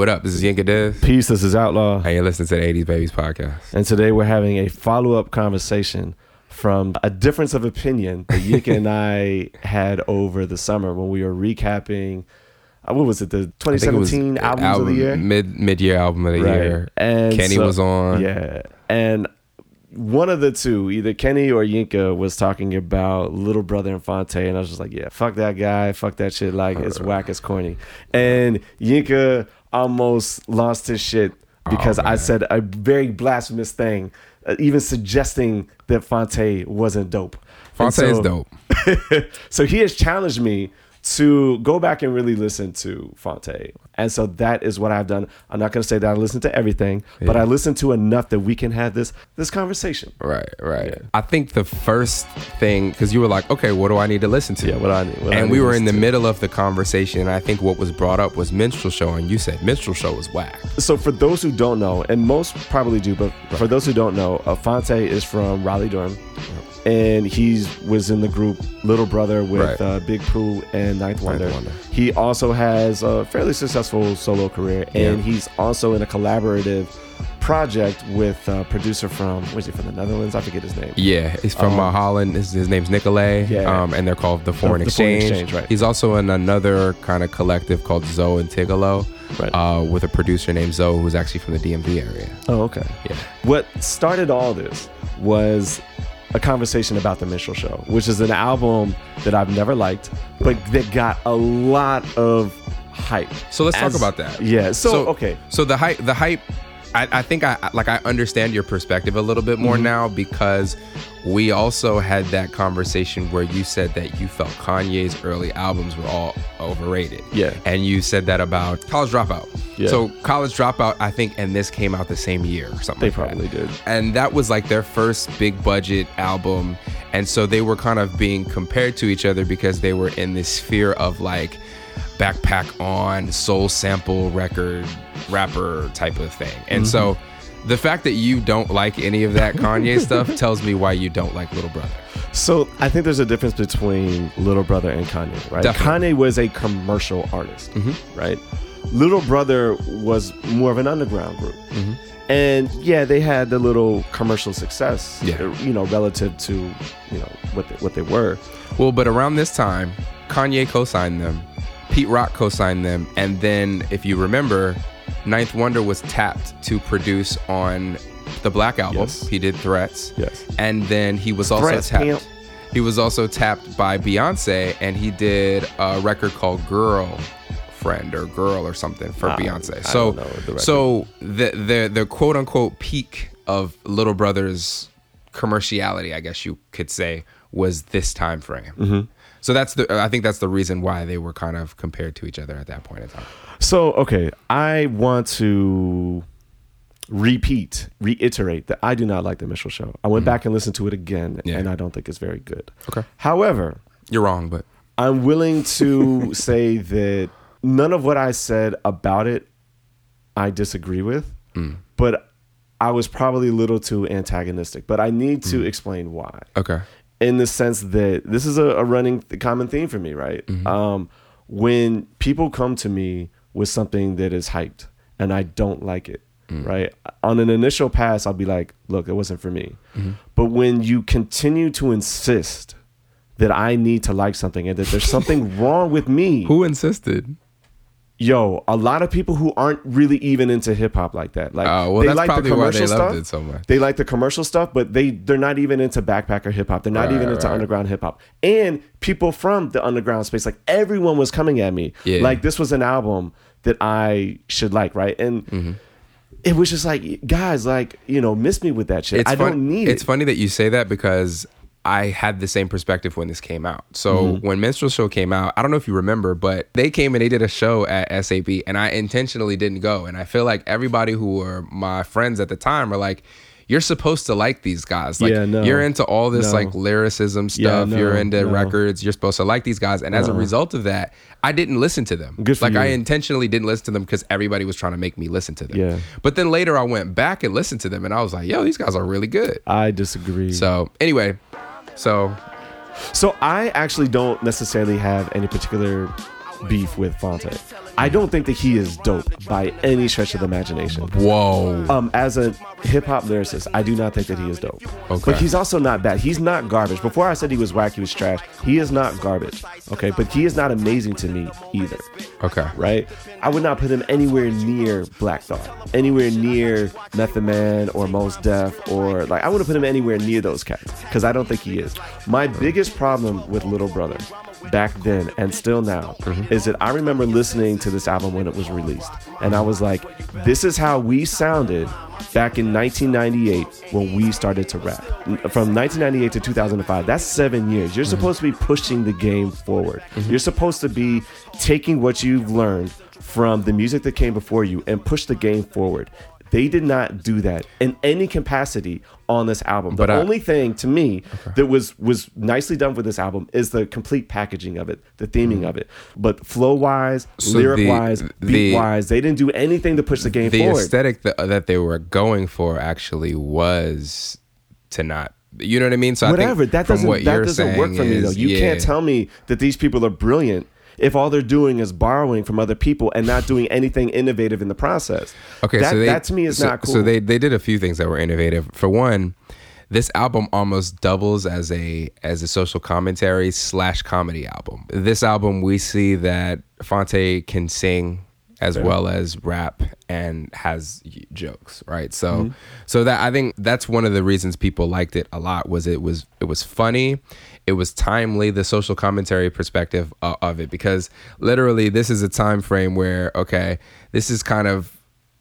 What up? This is Yinka Diz. Peace, this is Outlaw. And you're listening to the 80s Babies podcast. And today we're having a follow up conversation from a difference of opinion that Yinka and I had over the summer when we were recapping. uh, What was it? The 2017 albums album, of the year. Mid mid year album of the Right. year. And Kenny so- was on. Yeah, and one of the two, either Kenny or Yinka, was talking about Little Brother Infante, and I was just like, yeah, fuck that guy, fuck that shit, like it's whack, it's corny. And Yinka almost lost his shit because Oh, I said a very blasphemous thing, uh, even suggesting that Phonte wasn't dope. Phonte is dope. so he has challenged me to go back and really listen to Phonte. And so that is what I've done. I'm not going to say that I listened to everything, but I listened to enough that we can have this this conversation. Right, right. Yeah. I think the first thing, because you were like, okay, what do I need to listen to? Yeah, what I need. What I and need we were in the to. middle of the conversation, and I think what was brought up was Minstrel Show, and you said Minstrel Show was whack. So for those who don't know, and most probably do, but for those who don't know, uh, Phonte is from Raleigh, Durham. And he was in the group Little Brother with Right. uh, Big Pooh and Ninth Wonder. Wonder. He also has a fairly successful solo career, and Yeah. he's also in a collaborative project with a producer from where's he from the Netherlands? I forget his name. Yeah, he's from Um, uh, Holland. His, his name's Nicolay, Yeah. um, and they're called the Foreign, the Foreign Exchange. Exchange, right. He's also in another kind of collective called Zoe and Tigallo, Right. uh, with a producer named Zoe who's actually from the DMV area. Oh, okay. Yeah. What started all this was a conversation about the Minstrel Show, which is an album that I've never liked, but that got a lot of hype. So let's As- talk about that. Yeah. So, okay. So the hype, the hype. I, I think I like I understand your perspective a little bit more Mm-hmm. now because we also had that conversation where you said that you felt Kanye's early albums were all overrated. Yeah. And you said that about College Dropout. Yeah. So College Dropout, I think, and this came out the same year or something. They like that. probably did. And that was like their first big budget album. And so they were kind of being compared to each other because they were in this sphere of like backpack on, soul sample record, rapper type of thing. And so Mm-hmm. the fact that you don't like any of that Kanye stuff tells me why you don't like Little Brother. So I think there's a difference between Little Brother and Kanye, right? Definitely. Kanye was a commercial artist, right? Little Brother was more of an underground group. And yeah, they had the little commercial success, Yeah. uh, you know, relative to, you know, what they, what they were. Well, but around this time, Kanye co-signed them, Pete Rock co-signed them, and then if you remember, Ninth Wonder was tapped to produce on the Black album. Yes. He did Threats. Yes. And then he was also Threats, tapped. pimp. He was also tapped by Beyonce, and he did a record called Girl Friend or Girl or something for Ah, Beyonce. I So, don't know the record. so the the the quote unquote peak of Little Brother's commerciality, I guess you could say, was this time frame. Mm-hmm. So that's the I think that's the reason why they were kind of compared to each other at that point in time. So, okay, I want to repeat, reiterate that I do not like the Minstrel show. I went back and listened to it again, Mm-hmm. Yeah. and I don't think it's very good. Okay. However, You're wrong, but I'm willing to say that none of what I said about it I disagree with, Mm. but I was probably a little too antagonistic. But I need Mm. to explain why. okay. In the sense that this is a, a running th- common theme for me, right? Mm-hmm. Um, when people come to me with something that is hyped and I don't like it, Mm. right? On an initial pass, I'll be like, look, it wasn't for me. Mm-hmm. But when you continue to insist that I need to like something and that there's something wrong with me, Who insisted? Yo, a lot of people who aren't really even into hip hop like that, like Oh, well, they like the commercial they stuff. so. They like the commercial stuff, but they they're not even into backpacker hip hop. They're not Right, even into right. underground hip hop. And people from the underground space, like everyone was coming at me, Yeah. like this was an album that I should like, right? And Mm-hmm. it was just like, guys, like you know, miss me with that shit. I fun- don't need It's it. It's funny that you say that because I had the same perspective when this came out. So Mm-hmm. when Minstrel Show came out, I don't know if you remember, but they came and they did a show at SAP, and I intentionally didn't go. And I feel like everybody who were my friends at the time were like. You're supposed to like these guys. Like Yeah, no. you're into all this No. like lyricism Yeah, stuff. no, you're into records. You're supposed to like these guys. And as a result of that, I didn't listen to them. Good like I intentionally didn't listen to them because everybody was trying to make me listen to them. Yeah. But then later I went back and listened to them and I was like, yo, these guys are really good. I disagree. So anyway, so So I actually don't necessarily have any particular beef with Phonte. I don't think that he is dope by any stretch of the imagination. Whoa. Um, as a hip hop lyricist, I do not think that he is dope. Okay. But he's also not bad. He's not garbage. Before I said he was whack, he was trash. He is not garbage. Okay, but he is not amazing to me either. Okay. Right? I would not put him anywhere near Black Thought, anywhere near Method Man or Mos Def, or like I wouldn't put him anywhere near those cats because I don't think he is. My biggest problem with Little Brother back then and still now mm-hmm. is that I remember listening to this album when it was released, and I was like, this is how we sounded back in 1998 when we started to rap. From 1998 to 2005, that's seven years. You're mm-hmm. supposed to be pushing the game forward. Mm-hmm. You're supposed to be taking what you've learned from the music that came before you and push the game forward. They did not do that in any capacity on this album. The But I- only thing to me that was was nicely done for this album is the complete packaging of it, the theming mm. of it. But flow wise, So lyric the- wise, the- beat wise, they didn't do anything to push the game the forward. aesthetic that, that they were going for actually was to not you know what I mean? So Whatever. I think that doesn't that doesn't work for me though. You yeah. can't tell me that these people are brilliant if all they're doing is borrowing from other people and not doing anything innovative in the process. Okay, that, so they, that to me is so, not cool. So they they did a few things that were innovative. For one, this album almost doubles as a as a social commentary slash comedy album. This album we see that Phonte can sing as well as rap and has jokes, right? So Mm-hmm. so that I think that's one of the reasons people liked it a lot was it was it was funny, it was timely the social commentary perspective uh, of it because literally this is a time frame where okay, this is kind of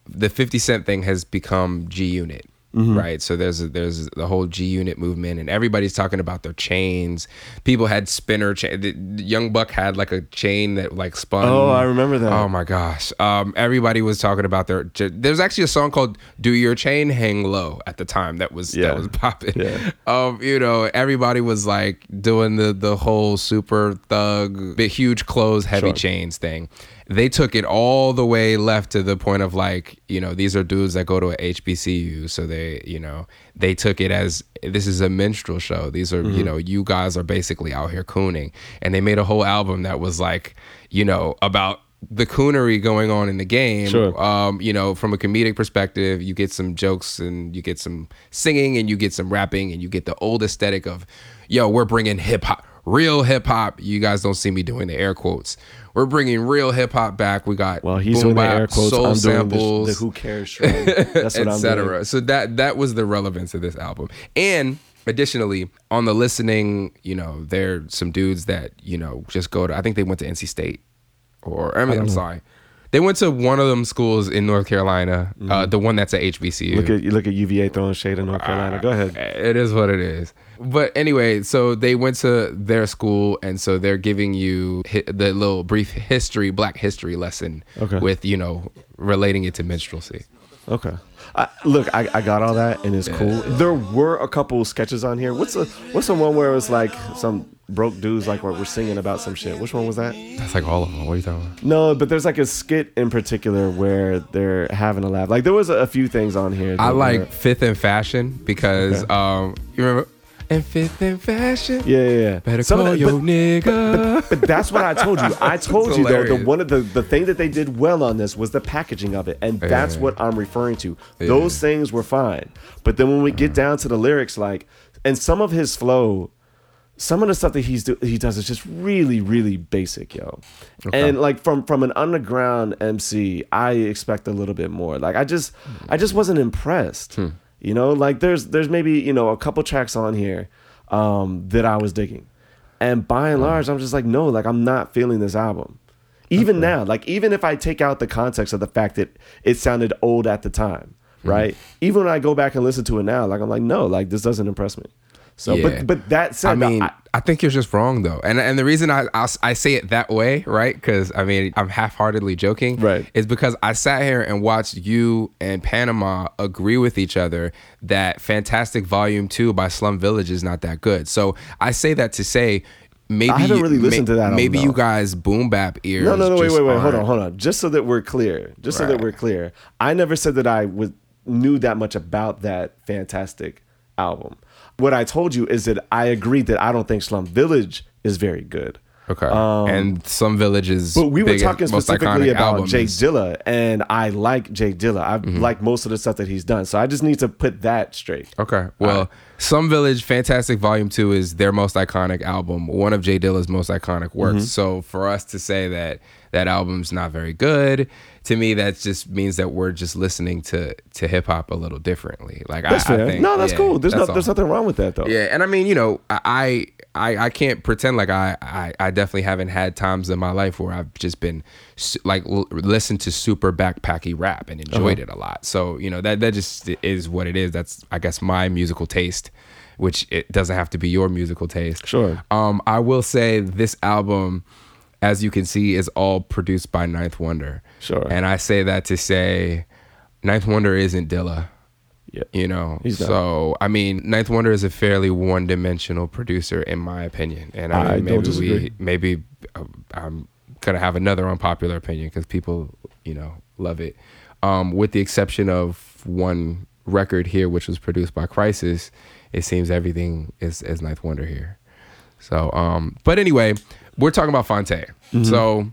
the 50 cent thing has become G Unit. Mm-hmm. Right, so there's a, there's the whole G Unit movement, and everybody's talking about their chains. People had spinner chain. The, the Young Buck had like a chain that like spun. Oh, I remember that. Oh my gosh! Um, everybody was talking about their. There's actually a song called "Do Your Chain Hang Low" at the time that was Yeah. that was popping. Yeah. Um, you know, everybody was like doing the the whole super thug, big huge clothes, heavy Sure. chains thing. They took it all the way left to the point of like, you know, these are dudes that go to a HBCU, so they, you know, they took it as this is a minstrel show. These are, Mm-hmm. you know, you guys are basically out here cooning, and they made a whole album that was like, you know, about the coonery going on in the game. Sure. Um, you know, from a comedic perspective, you get some jokes and you get some singing and you get some rapping and you get the old aesthetic of, yo, we're bringing hip hop, real hip hop. You guys don't see me doing the air quotes. We're bringing real hip hop back. We got well, he's boom doing the bap, air quotes. soul I'm samples, the, the who cares shrug. That's what etc. So that that was the relevance of this album. And additionally, on the listening, you know, there are some dudes that you know just go to. I think they went to NC State, or I mean, I'm sorry. They went to one of them schools in North Carolina, uh, the one that's at HBCU. Mm-hmm. Look at you look at UVA throwing shade in North Carolina. Go ahead. It is what it is. But anyway, so they went to their school, and so they're giving you hi- the little brief history, Black history lesson Okay. with you know relating it to minstrelsy. Okay. I, look, I, I got all that and it's cool. There were a couple sketches on here. What's the what's the one where it was like some broke dudes like were, were singing about some shit? Which one was that? That's like all of them. What are you talking about? No, but there's like a skit in particular where they're having a laugh. Like there was a, a few things on here. I that like were- Fifth and Fashion because um you remember and Fifth and Fashion. Yeah, yeah, yeah. Better Some call your but- nigga. But that's what I told you. I told you though, the one of the the thing that they did well on this was the packaging of it, and that's Yeah. what I'm referring to. Those things were fine, but then when we get down to the lyrics, like, and some of his flow, some of the stuff that he's do, he does is just really, really basic, yo. And like from from an underground MC, I expect a little bit more. Like I just I just wasn't impressed. Hmm. You know, like there's there's maybe you know a couple tracks on here um, that I was digging. And by and large, I'm just like, no, like I'm not feeling this album. Even now, like even if I take out the context of the fact that it sounded old at the time, Mm-hmm. right? Even when I go back and listen to it now, like I'm like, no, like this doesn't impress me. So, Yeah. but but that said, I mean, I, I, think you're just wrong though, and and the reason I I, I say it that way, right? Because I mean, I'm half-heartedly joking, Right. Is because I sat here and watched you and Panama agree with each other that Fantastic Volume Two by Slum Village is not that good. So I say that to say. Maybe I haven't you- really listened to that album, Maybe you guys boom bap ears. no, no, no, wait, wait, wait, hold on, hold on. Just so that we're clear, just so that we're clear, I never said that I was knew that much about that fantastic album. What I told you is that I agreed that I don't think Slum Village is very good. Okay. and some villages. But we were talking specifically about J Dilla, and I like J Dilla. I Mm-hmm. like most of the stuff that he's done. So I just need to put that straight. Okay. Well, Slum Village Fantastic Volume 2 is their most iconic album, one of J Dilla's most iconic works. Mm-hmm. So for us to say that that album's not very good, to me that just means that we're just listening to to hip hop a little differently. Like I, I think no, that's yeah, cool. There's no, there's nothing wrong with that though. Yeah, and I mean, you know, I I I can't pretend like I I, I definitely haven't had times in my life where I've just been like l- listened to super backpacky rap and enjoyed Uh-huh. it a lot. So you know that that just is what it is. That's I guess my musical taste, which it doesn't have to be your musical taste. Sure. Um, I will say this album, as you can see, is all produced by Ninth Wonder. Sure. And I say that to say, Ninth Wonder isn't Dilla Yeah. you know so i mean ninth wonder is a fairly one-dimensional producer in my opinion and i, I mean, maybe we maybe uh, i'm gonna have another unpopular opinion because people you know love it um, with the exception of one record here which was produced by Khrysis it seems everything is is ninth wonder here so um but anyway we're talking about phonte Mm-hmm. so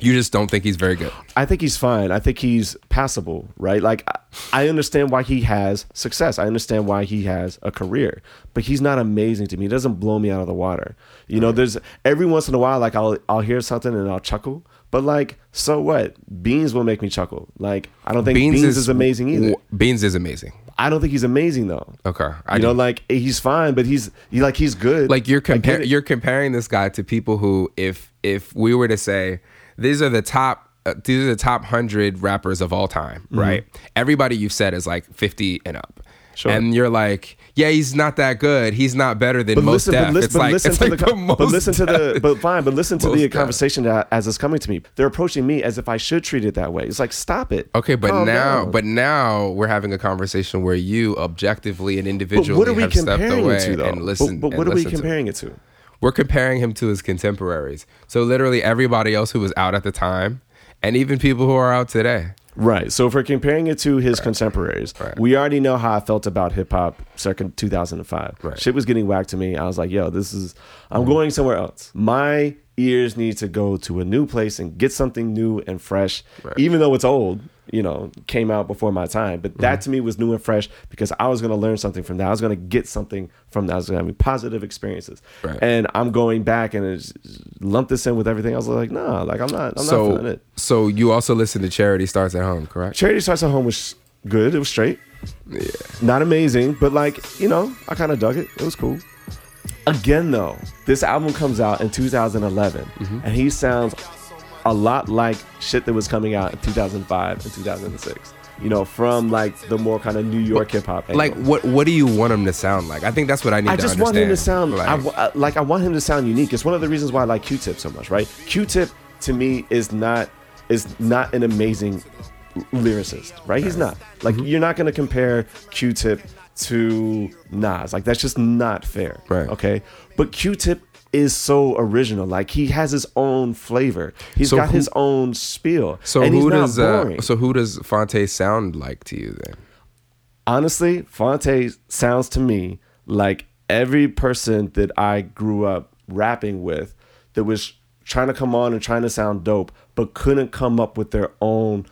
you just don't think he's very good I think he's fine. I think he's passable, right? Like I- I understand why he has success. I understand why he has a career, but he's not amazing to me. He doesn't blow me out of the water. You know, there's every once in a while like I'll I'll hear something and I'll chuckle, but like so what? Beans will make me chuckle. Like I don't think Beans, is, amazing either. beans is amazing I don't think he's amazing though. okay I You know, like he's fine, but he's he like he's good. like you're comparing you're comparing this guy to people who if if we were to say these are the top uh, these are the top 100 rappers of all time Mm-hmm. right everybody you've said is like 50 and up Sure. and you're like yeah he's not that good he's not better than But most listen, Def. but listen, it's but like listen it's to like the, the but listen to the, but fine, but listen to Most the conversation that, as it's coming to me. They're approaching me as if I should treat it that way. It's like, stop it. Okay, but now, but now we're having a conversation where you objectively and But individually what are we have stepped comparing away it to, though? and listened. but, but what are we listened to- comparing it to? We're comparing him to his contemporaries. So literally everybody else who was out at the time, and even people who are out today. Right. So if we're comparing it to his contemporaries, Right. we already know how I felt about hip hop circa 2005. Right. Shit was getting whacked to me. I was like, yo, this is, I'm going somewhere else. My ears need to go to a new place and get something new and fresh, Right. even though it's old, you know, came out before my time. But Mm-hmm. that to me was new and fresh because I was going to learn something from that. I was going to get something from that. I was going to have positive experiences. Right. And I'm going back and it's, lump this in with everything else. I was like, nah, like I'm not, I'm not feeling so, it. so you also listen to Charity Starts at Home, correct? Charity Starts at Home was good. It was straight. Yeah. Not amazing, but like, you know, I kind of dug it. It was cool. Again, though, this album comes out in 2011, Mm-hmm. and he sounds a lot like shit that was coming out in 2005 and 2006. You know, from like the more kind of New York hip hop. Like, what what do you want him to sound like? I think that's what I need I just understand. want him to sound like, I I, like I want him to sound unique. It's one of the reasons why I like Q-Tip so much, right? Q-Tip to me is not is not an amazing lyricist, right? He's not. Like Mm-hmm. you're not going to compare Q-Tip to Nas. Like that's just not fair. Right. Okay? But Q-Tip is so original. Like he has his own flavor. He's So got who- his own spiel. so and he's who not does uh, boring. so who does Phonte sound like to you then? honestly, Phonte sounds to me like every person that I grew up rapping with that was trying to come on and trying to sound dope, but couldn't come up with their own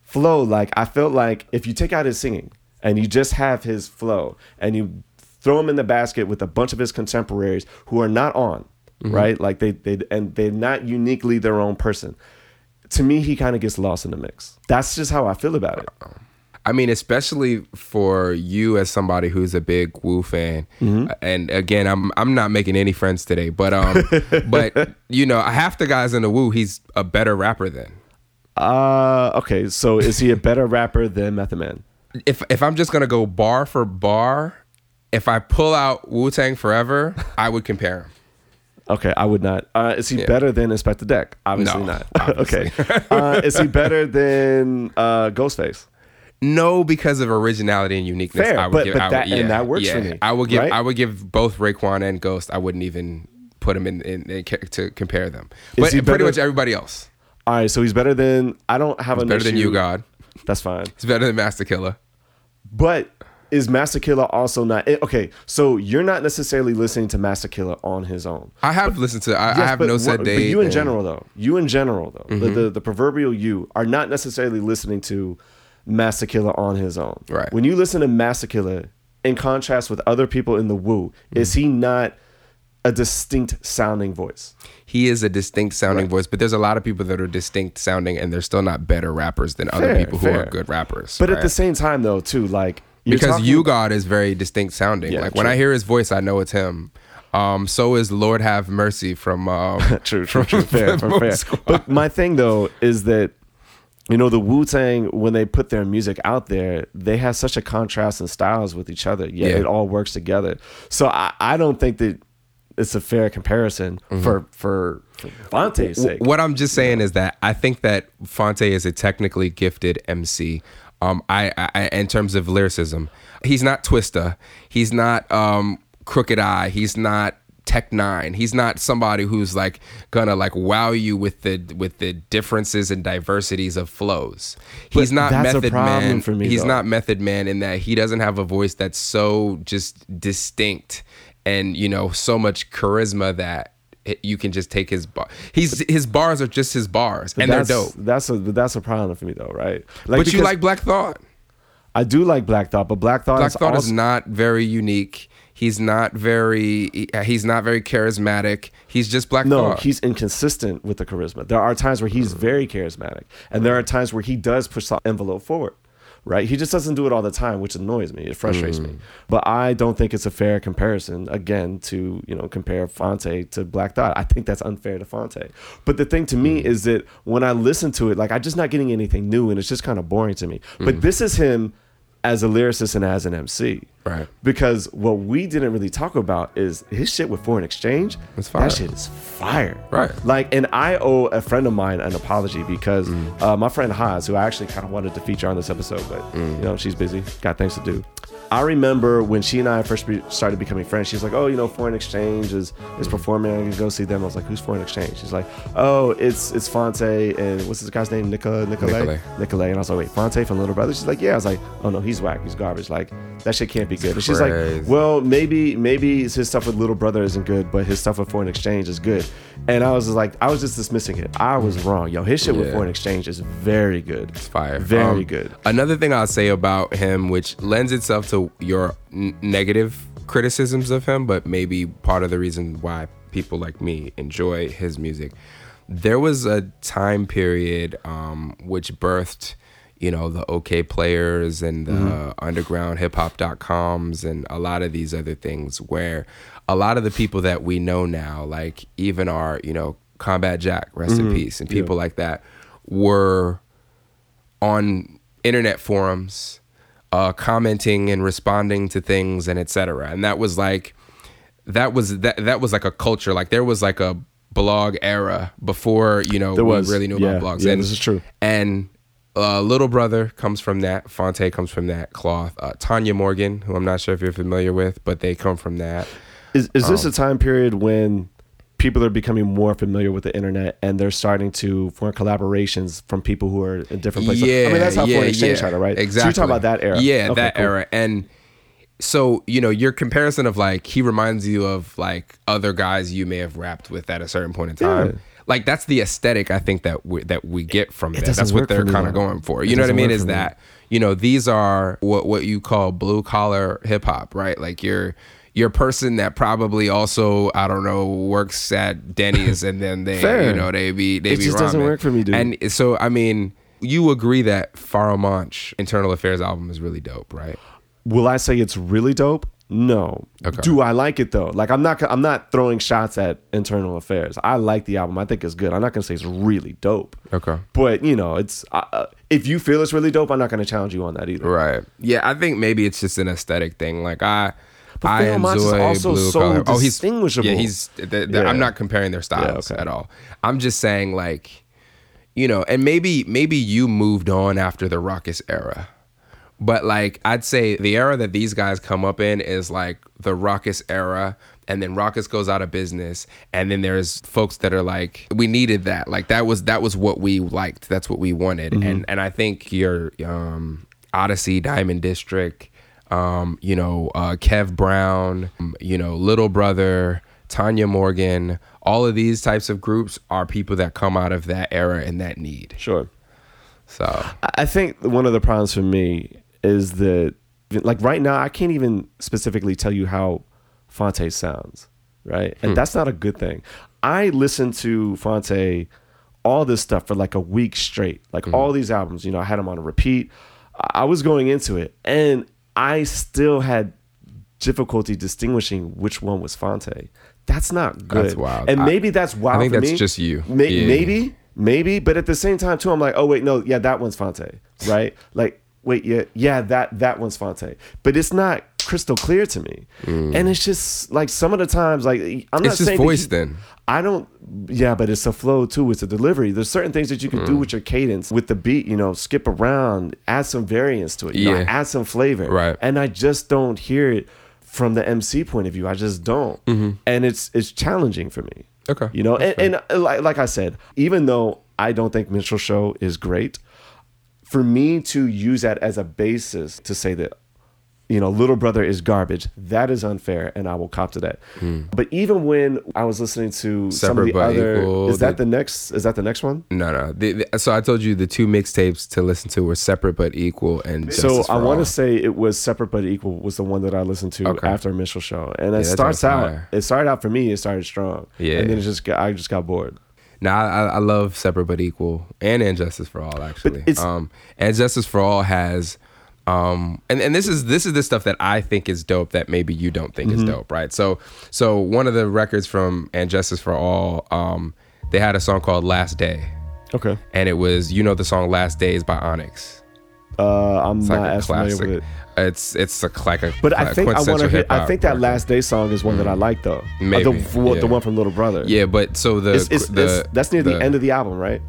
flow. Like I felt like if you take out his singing and you just have his flow and you throw him in the basket with a bunch of his contemporaries who are not on, right? Like they they and they're not uniquely their own person. To me, he kind of gets lost in the mix. That's just how I feel about it. I mean, especially for you as somebody who's a big Wu fan, Mm-hmm. and again, I'm I'm not making any friends today, but um, but you know, half the guys in the Wu, he's a better rapper than. Uh, okay. So is he a better rapper than Method Man? If if I'm just gonna go bar for bar, if I pull out Wu Tang Forever, I would compare him. Okay, I would not. Uh, is he better than Inspectah Deck? Obviously No, not. obviously. okay. Uh, is he better than uh, Ghostface? No, because of originality and uniqueness. Fair, I would but- give, but I would, that- and that works yeah. for me, I would give right? I would give both Raekwon and Ghost. I wouldn't even put them in, in, in to compare them. But pretty better- much everybody else. All right, so he's better than. I don't have a Better than you, God. That's fine. It's better than Masta Killa. But is Masta Killa also not eh, okay? So you're not necessarily listening to Masta Killa on his own. I have listened to. I, I have but no set But date. you in and- general, though, you in general, though, the, the the proverbial you are not necessarily listening to Masta Killa on his own. Right. When you listen to Master Killer, in contrast with other people in the Wu, is he not a distinct sounding voice? he is a distinct sounding Right. voice, but there's a lot of people that are distinct sounding, and they're still not better rappers than other Fair, people who are good rappers. But at the same time, though, too, like you're because talking- you God is very distinct sounding. Yeah, like when true. I hear his voice, I know it's him. Um, so is Lord Have Mercy from um, true, true, from true, fair, fair. But my thing though is that you know the Wu Tang when they put their music out there, they have such a contrast in styles with each other. Yet Yeah. it all works together. So I, I don't think that it's a fair comparison for for for Phonte's sake. What I'm just saying is that I think that Phonte is a technically gifted MC. Um, I, I in terms of lyricism, he's not Twista. He's not um, Crooked I. He's not Tech N9ne. He's not somebody who's like gonna like wow you with the with the differences and diversities of flows. He's But not that's a Method Man. for me, he's though. not Method Man in that he doesn't have a voice that's so just distinct and you know so much charisma that you can just take his bar. He's his bars are just his bars, and they're dope. That's a that's a problem for me though, right? Like but you like Black Thought. I do like Black Thought, but Black Thought Black is Thought also, is not very unique. He's not very. Uh, he's not very charismatic. He's just Black Thought No, Thought. he's inconsistent with the charisma. There are times where he's mm. very charismatic, and there are times where he does push the envelope forward. Right? He just doesn't do it all the time, which annoys me. It frustrates me. Mm. But I don't think it's a fair comparison again to you know compare Phonte to Black Thought. I think that's unfair to Phonte. But the thing to me mm. is that when I listen to it, like I'm just not getting anything new, and it's just kind of boring to me. But mm. this is him as a lyricist and as an MC. Right. Because what we didn't really talk about is his shit with foreign exchange. It's fire. That shit is fire. Right. Like, and I owe a friend of mine an apology because Mm. uh, my friend Haas, who I actually kind of wanted to feature on this episode, but Mm. you know she's busy, got things to do. I remember when she and I first be, started becoming friends. She's like, "Oh, you know, foreign exchange is is performing. I can go see them." I was like, "Who's foreign exchange?" She's like, "Oh, it's it's Phonte and what's this guy's name? Nicola Nicolay. Nicolay." And I was like, "Wait, Phonte from Little Brother?" She's like, "Yeah." I was like, "Oh no, he's whack. He's garbage. Like that shit can't be good." And she's like, "Well, maybe maybe his stuff with Little Brother isn't good, but his stuff with Foreign Exchange is good." And I was just like, I was just dismissing it. I was wrong. Yo, his shit with Yeah. Foreign Exchange is very good. It's fire. Very Um, good. Another thing I'll say about him, which lends itself to your n- negative criticisms of him, but maybe part of the reason why people like me enjoy his music. There was a time period um, which birthed, you know, the OK players and the Mm-hmm. underground hip hop.coms and a lot of these other things where a lot of the people that we know now, like even our, you know, Combat Jack, rest Mm-hmm. in peace, and people like that, were on internet forums, uh, commenting and responding to things and etc. And that was like, that was that that was like a culture. Like there was like a blog era before you know There we really knew Yeah. about blogs. Yeah, and, this is true. And uh, Little Brother comes from that. Phonte comes from that cloth. Uh, Tanya Morgan, who I'm not sure if you're familiar with, but they come from that. Is is this a Um, time period when people are becoming more familiar with the internet and they're starting to form collaborations from people who are in different places? Yeah, I mean that's how yeah, Foreign Exchange yeah. started, right? Exactly. So you're talking about that era. Yeah, Okay, that cool. era. And so you know your comparison of like he reminds you of like other guys you may have rapped with at a certain point in time. Yeah. Like that's the aesthetic I think that we, that we get from that. doesn't That's what they're kind of going for. It You know what I mean? Is me. that you know these are what what you call blue collar hip hop, right? Like you're you're person that probably also I don't know works at Denny's and then they Fair. you know they be they It be just doesn't work for me, dude. And so I mean, you agree that Pharoahe Monch Internal Affairs album is really dope, right? Will I say it's really dope? No. Okay. Do I like it though? Like I'm not I'm not throwing shots at Internal Affairs. I like the album. I think it's good. I'm not gonna say it's really dope. Okay. But you know, it's uh, uh, if you feel it's really dope, I'm not gonna challenge you on that either. Right. Yeah, I think maybe it's just an aesthetic thing. Like I But I Pharoahe Monch is also blue so. Oh, he's distinguishable. Yeah, he's Yeah. I'm not comparing their styles okay. at all. I'm just saying like you know, and maybe maybe you moved on after the Rawkus era. But like I'd say the era that these guys come up in is like the Rawkus era and then Rawkus goes out of business and then there's folks that are like we needed that. Like that was that was what we liked. That's what we wanted. And and I think your um Oddisee Diamond District um, you know, uh, Kev Brown, um, you know, Little Brother, Tanya Morgan, all of these types of groups are people that come out of that era and that need. Sure. So I think one of the problems for me is that, like right now, I can't even specifically tell you how Phonte sounds, right? And that's not a good thing. I listened to Phonte all this stuff for like a week straight, like all these albums. You know, I had them on a repeat. I I was going into it, and I still had difficulty distinguishing which one was Phonte. That's not good. That's wild. And I- maybe that's wild. I think that's me. just you. May- Yeah. Maybe, maybe, but at the same time too, I'm like, oh wait, no, yeah, that one's Phonte, right? like, wait, yeah, yeah, that that one's Phonte, but it's not crystal clear to me, and it's just like some of the times, like I'm not Mm. It's saying voice you- then. I don't. Yeah, but it's a flow too. It's a delivery. There's certain things that you can Mm. do with your cadence, with the beat. You know, skip around, add some variance to it. You know, Yeah. add some flavor. Right. And I just don't hear it from the MC point of view. I just don't. And it's it's challenging for me. Mm-hmm. Okay. You know, and, and uh, like like I said, even though I don't think Minstrel Show is great, for me to use that as a basis to say that you know little brother is garbage that is unfair and i will cop to that but even when i was listening to some of Hmm. The other Equal, is that the- the next is that the next one no, no. The, the- so I told you the two mixtapes to listen to were separate but equal and so Justice i want to say it was separate but equal was the one that i listened to Okay. after minstrel show and it starts out fire. it started out for me it started strong Yeah. and then it just got, i just got bored Now I, I love separate but equal and injustice for all actually. it's- um, and justice for all has, um, and and this is this is the stuff that I think is dope that maybe you don't think Mm-hmm. is dope, right? So so one of the records from and justice for all, um, they had a song called Last Day, okay and it was you know the song Last Days by Onyx. uh i'm It's not like a as familiar with it It's it's a, like a but I think I want to hear. I think that last day song is one that I like though. Uh, Maybe, the, the yeah. one from Little Brother. Yeah, but so the it's, it's, the it's- that's near the, end of the album, right?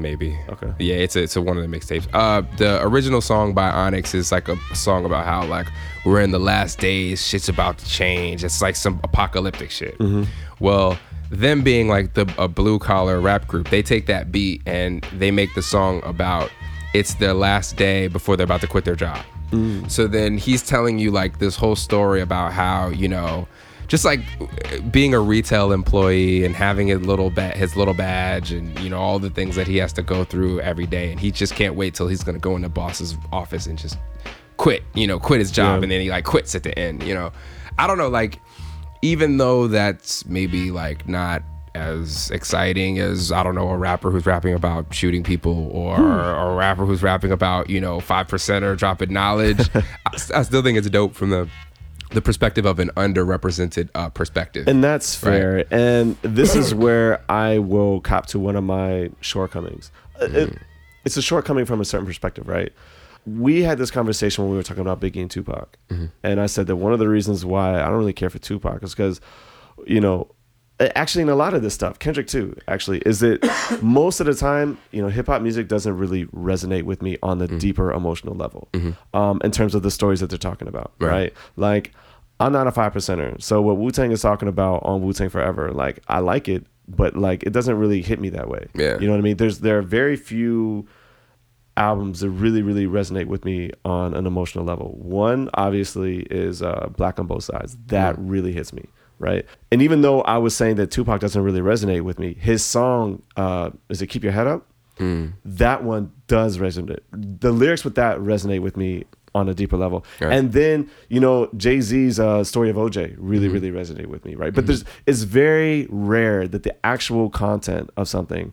Maybe. Okay. Yeah, it's a, it's a one of the mixtapes. Uh, the original song by Onyx is like a song about how like we're in the last days, shit's about to change. It's like some apocalyptic shit. Mm-hmm. Well, them being like the a blue collar rap group, they take that beat and they make the song about it's their last day before they're about to quit their job. Mm. So then he's telling you like this whole story about how you know just like being a retail employee and having his little ba- his little badge and you know all the things that he has to go through every day and he just can't wait till he's gonna go in the boss's office and just quit you know quit his job Yeah. and then he like quits at the end you know i don't know like even though that's maybe like not as exciting as I don't know a rapper who's rapping about shooting people or, Hmm. or a rapper who's rapping about you know five percenter dropping knowledge. I, I still think it's dope from the the perspective of an underrepresented uh, perspective. And that's fair. And this is where I will cop to one of my shortcomings. Uh, It, it's a shortcoming from a certain perspective, right? We had this conversation when we were talking about Biggie and Tupac. And I said that one of the reasons why I don't really care for Tupac is because, you know, actually in a lot of this stuff, Kendrick too, actually, is that most of the time, you know, hip hop music doesn't really resonate with me on the deeper emotional level um, in terms of the stories that they're talking about, Right. right? Like, I'm not a five percenter. So what Wu Tang is talking about on Wu Tang Forever, like I like it, but like it doesn't really hit me that way. Yeah. You know what I mean? There's there are very few albums that really, really resonate with me on an emotional level. One obviously is uh, Black on Both Sides. That really hits me. Right. And even though I was saying that Tupac doesn't really resonate with me, his song, uh, is it Keep Your Head Up? That one does resonate. The lyrics with that resonate with me on a deeper level. Right. And then, you know, Jay Z's uh, story of OJ really, really resonate with me, right? But there's it's very rare that the actual content of something,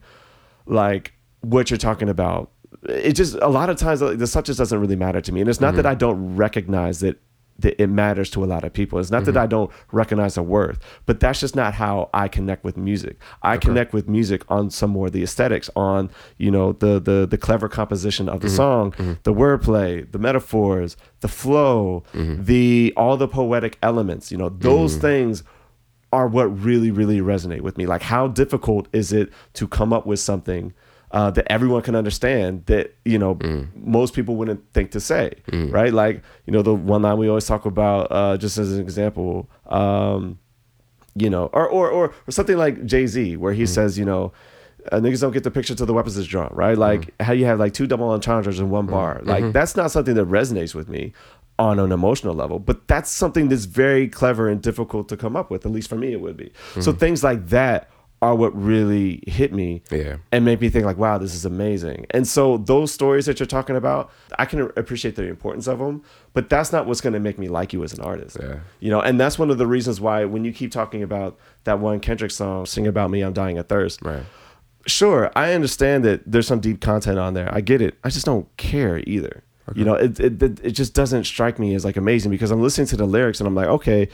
like what you're talking about, it just a lot of times like, the just doesn't really matter to me. And it's not that I don't recognize that that it matters to a lot of people. It's not that mm-hmm. I don't recognize the worth, but that's just not how I connect with music. I connect with music on some more of the aesthetics, on you know the the the clever composition of the mm-hmm. song, mm-hmm. the wordplay, the metaphors, the flow, the all the poetic elements. You know those things are what really really resonate with me. Like how difficult is it to come up with something uh, that everyone can understand that you know most people wouldn't think to say, right? Like you know the one line we always talk about, uh, just as an example, um, you know, or or or, or something like Jay Z, where he says, you know. Uh, niggas don't get the picture till the weapons is drawn, right? Like how you have like two double entendres in one bar. Like that's not something that resonates with me. on an emotional level. But that's something that's very clever and difficult to come up with. At least for me, it would be. So things like that are what really hit me Yeah. and make me think like, wow, this is amazing. And so those stories that you're talking about, I can appreciate the importance of them, but that's not what's going to make me like you as an artist. Yeah. You know, and that's one of the reasons why when you keep talking about that one Kendrick song, "Sing About Me, I'm Dying of Thirst," Right. sure, I understand that there's some deep content on there. I get it. I just don't care either. You know, it, it it it just doesn't strike me as like amazing because I'm listening to the lyrics and I'm like, okay,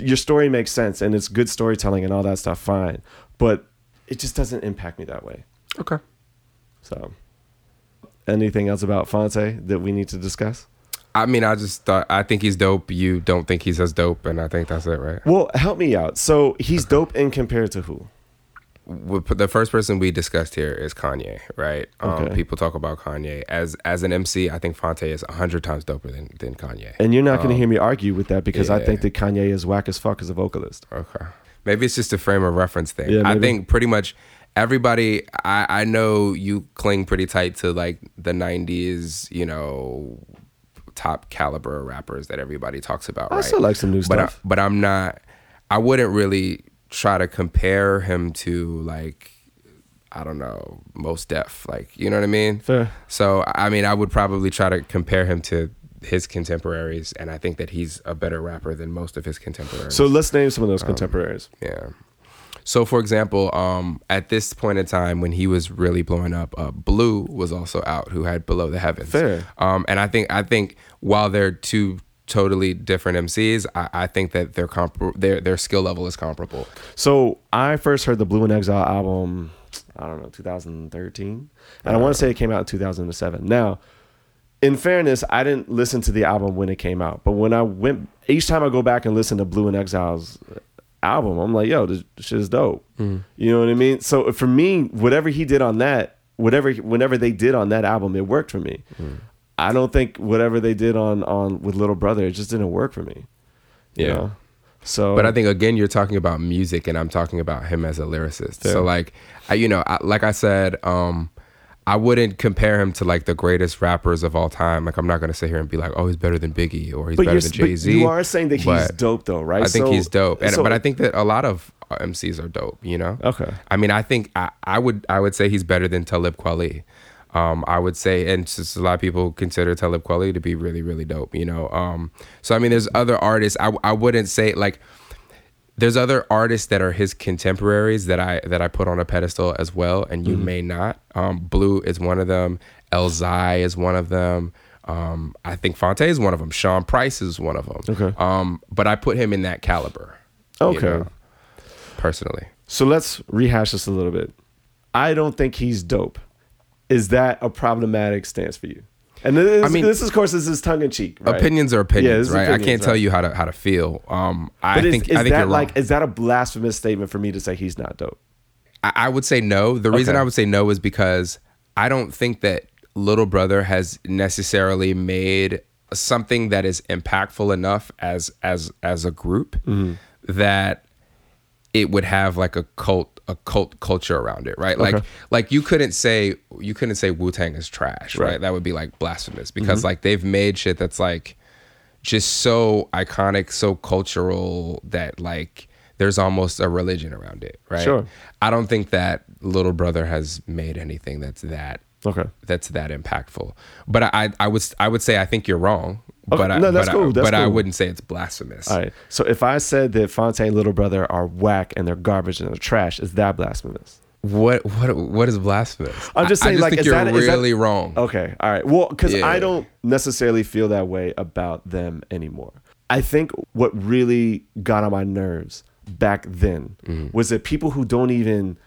your story makes sense and it's good storytelling and all that stuff, fine, but it just doesn't impact me that way. Okay. So, anything else about Phonte that we need to discuss? I mean, I just thought I think he's dope. You don't think he's as dope, and I think that's it, right? Well, help me out. So he's dope in compared to who? the first person we discussed here is Kanye, right? Um, Okay. People talk about Kanye as as an MC. I think Phonte is a hundred times doper than than Kanye. And you're not going to hear me argue with that because I Um, think that Kanye is whack as fuck as a vocalist. Okay. Maybe it's just a frame of reference thing. Yeah, I think pretty much everybody I, I know you cling pretty tight to like the nineties, you know, top caliber rappers that everybody talks about, I right? still like some new but I, stuff. but I'm not I wouldn't really try to compare him to like I don't know, Mos Def. Like, you know what I mean? Fair. So, I mean, I would probably try to compare him to his contemporaries, and I think that he's a better rapper than most of his contemporaries. So let's name some of Um, those contemporaries. Yeah. So, for example, um, at this point in time when he was really blowing up, uh, Blu was also out, who had Below the Heavens. Fair. Um, and I think I think while they're two totally different MCs, I, I think that their compar- their their skill level is comparable. So I first heard the Blu and Exile album, I don't know, 2013. And I want to say it came out in 2007. Now, in fairness, I didn't listen to the album when it came out. But when I went, each time I go back and listen to Blu and Exile's album, I'm like, yo, this shit is dope. You know what I mean? So for me, whatever he did on that, whatever, whenever they did on that album, it worked for me. I don't think whatever they did on, on with Little Brother, it just didn't work for me. Yeah. know? So, But I think again, you're talking about music, and I'm talking about him as a lyricist. Fair. So like, I, you know, I, like I said, um, I wouldn't compare him to like the greatest rappers of all time. Like I'm not gonna sit here and be like, oh, he's better than Biggie or he's but, better than Jay Z. you are saying that he's dope though, right? I think So- he's dope, and so- but I think that a lot of uh, MCs are dope. You know. Okay. I mean, I think I, I would I would say he's better than Talib Kweli. Um, I would say, and just a lot of people consider Talib Kweli to be really, really dope. You know, um, so I mean, there's other artists. I I wouldn't say like there's other artists that are his contemporaries that I that I put on a pedestal as well, and Mm-hmm. you may not. Um, Blu is one of them. Elzhi is one of them. Um, I think Phonte is one of them. Sean Price is one of them. Okay. Um, but I put him in that caliber. you Okay. know, personally. So let's rehash this a little bit. I don't think he's dope. Is that a problematic stance for you? And this, I mean- this of course, this is tongue in cheek. Right? Opinions are opinions, is right? I can't tell you how to how to feel. Um, I is, think is I think that like is that a blasphemous statement for me to say he's not dope? I, I would say no. The reason Okay. I would say no is because I don't think that Little Brother has necessarily made something that is impactful enough as as as a group Mm-hmm. that it would have like a cult a cult culture around it, right? Like Okay. like you couldn't say you couldn't say Wu Tang is trash, right? Right. Mm-hmm. That would be like blasphemous because like they've made shit that's like just so iconic, so cultural that like there's almost a religion around it, right? Sure. I don't think that Little Brother has made anything that's that Okay. that's that impactful. But I I, I would I would say I think you're wrong. Okay, But I, no, that's but, cool, I, that's but I wouldn't say it's blasphemous. All right. So if I said that Fontaine and Little Brother are whack and they're garbage and they're trash, is that blasphemous? What what what is blasphemous? I'm just saying, I just like, think is you're that- really wrong. Okay. All right. Well, because Yeah. I don't necessarily feel that way about them anymore. I think what really got on my nerves back then Mm-hmm. was that people who don't even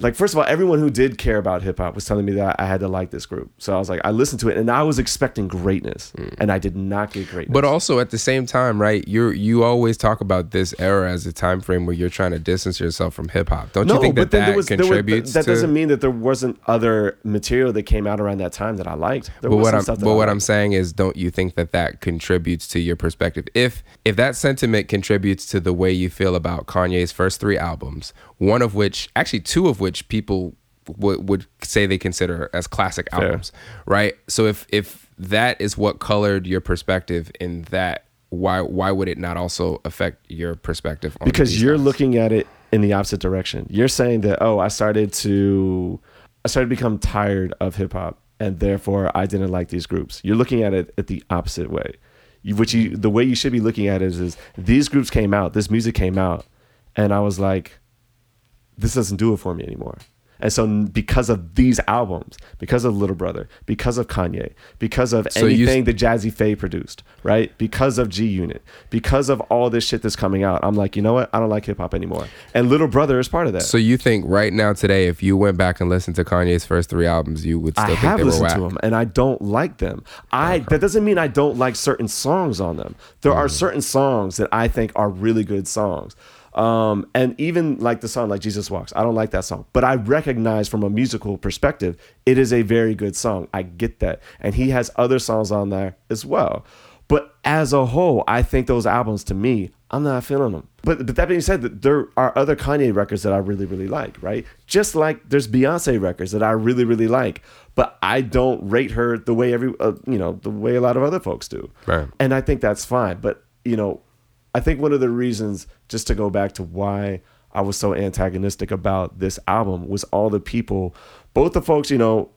like first of all everyone who did care about hip hop was telling me that I had to like this group. So I was like I listened to it and I was expecting greatness and I did not get greatness. Mm. But also at the same time, right? You you always talk about this era as a time frame where you're trying to distance yourself from hip hop. Don't you think that that contributes that to? doesn't mean that there wasn't other material that came out around that time that I liked. There but was what some I'm stuff that but what. I'm saying is, don't you think that that contributes to your perspective? If if that sentiment contributes to the way you feel about Kanye's first three albums, one of which, actually two of which, people would would say they consider as classic albums, right? So if if that is what colored your perspective in that, why why would it not also affect your perspective? On because you're guys? looking at it in the opposite direction. You're saying that oh, I started to I started to become tired of hip hop and therefore I didn't like these groups. You're looking at it at the opposite way. You, which you the way you should be looking at it is, is these groups came out, this music came out and I was like this doesn't do it for me anymore. And so because of these albums, because of Little Brother, because of Kanye, because of So you anything that Jazze Pha produced, right? Because of G Unit, because of all this shit that's coming out, I'm like, you know what? I don't like hip hop anymore. And Little Brother is part of that. So you think right now today, if you went back and listened to Kanye's first three albums, you would still I think have they were listened whack? to them and I don't like them. I that doesn't mean I don't like certain songs on them. There Mm. are certain songs that I think are really good songs. Um, and even like the song like Jesus Walks, I don't like that song, but I recognize from a musical perspective, it is a very good song. I get that, and he has other songs on there as well. But as a whole, I think those albums to me, I'm not feeling them. But but that being said, there are other Kanye records that I really really like, right? Just like there's Beyonce records that I really really like, but I don't rate her the way every uh, you know the way a lot of other folks do. Right. And I think that's fine. But you know, I think one of the reasons, just to go back to why I was so antagonistic about this album, was all the people, both the folks you know,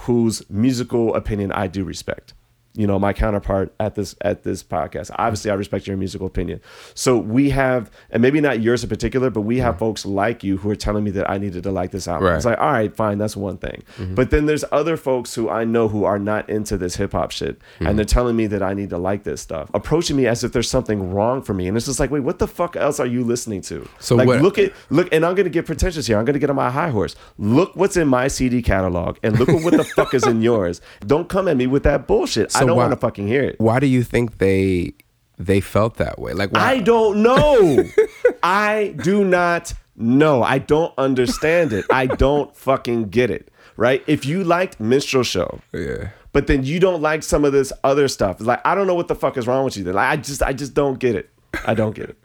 whose musical opinion I do respect. You know, my counterpart at this at this podcast. Obviously, I respect your musical opinion. So we have, and maybe not yours in particular, but we have folks like you who are telling me that I needed to like this album. Right. It's like, all right, fine, that's one thing. Mm-hmm. But then there's other folks who I know who are not into this hip hop shit, and mm-hmm. they're telling me that I need to like this stuff, approaching me as if there's something wrong for me, and it's just like, wait, what the fuck else are you listening to? So like, what- look at look, and I'm gonna get pretentious here. I'm gonna get on my high horse. Look what's in my CD catalog, and look at what the fuck is in yours. Don't come at me with that bullshit. I So don't why- want to fucking hear it. Why do you think they they felt that way? Like why? I don't know. I do not know. I don't understand it. I don't fucking get it. Right? If you liked Minstrel Show, yeah. but then you don't like some of this other stuff, like I don't know what the fuck is wrong with you. Then like I just I just don't get it. I don't get it.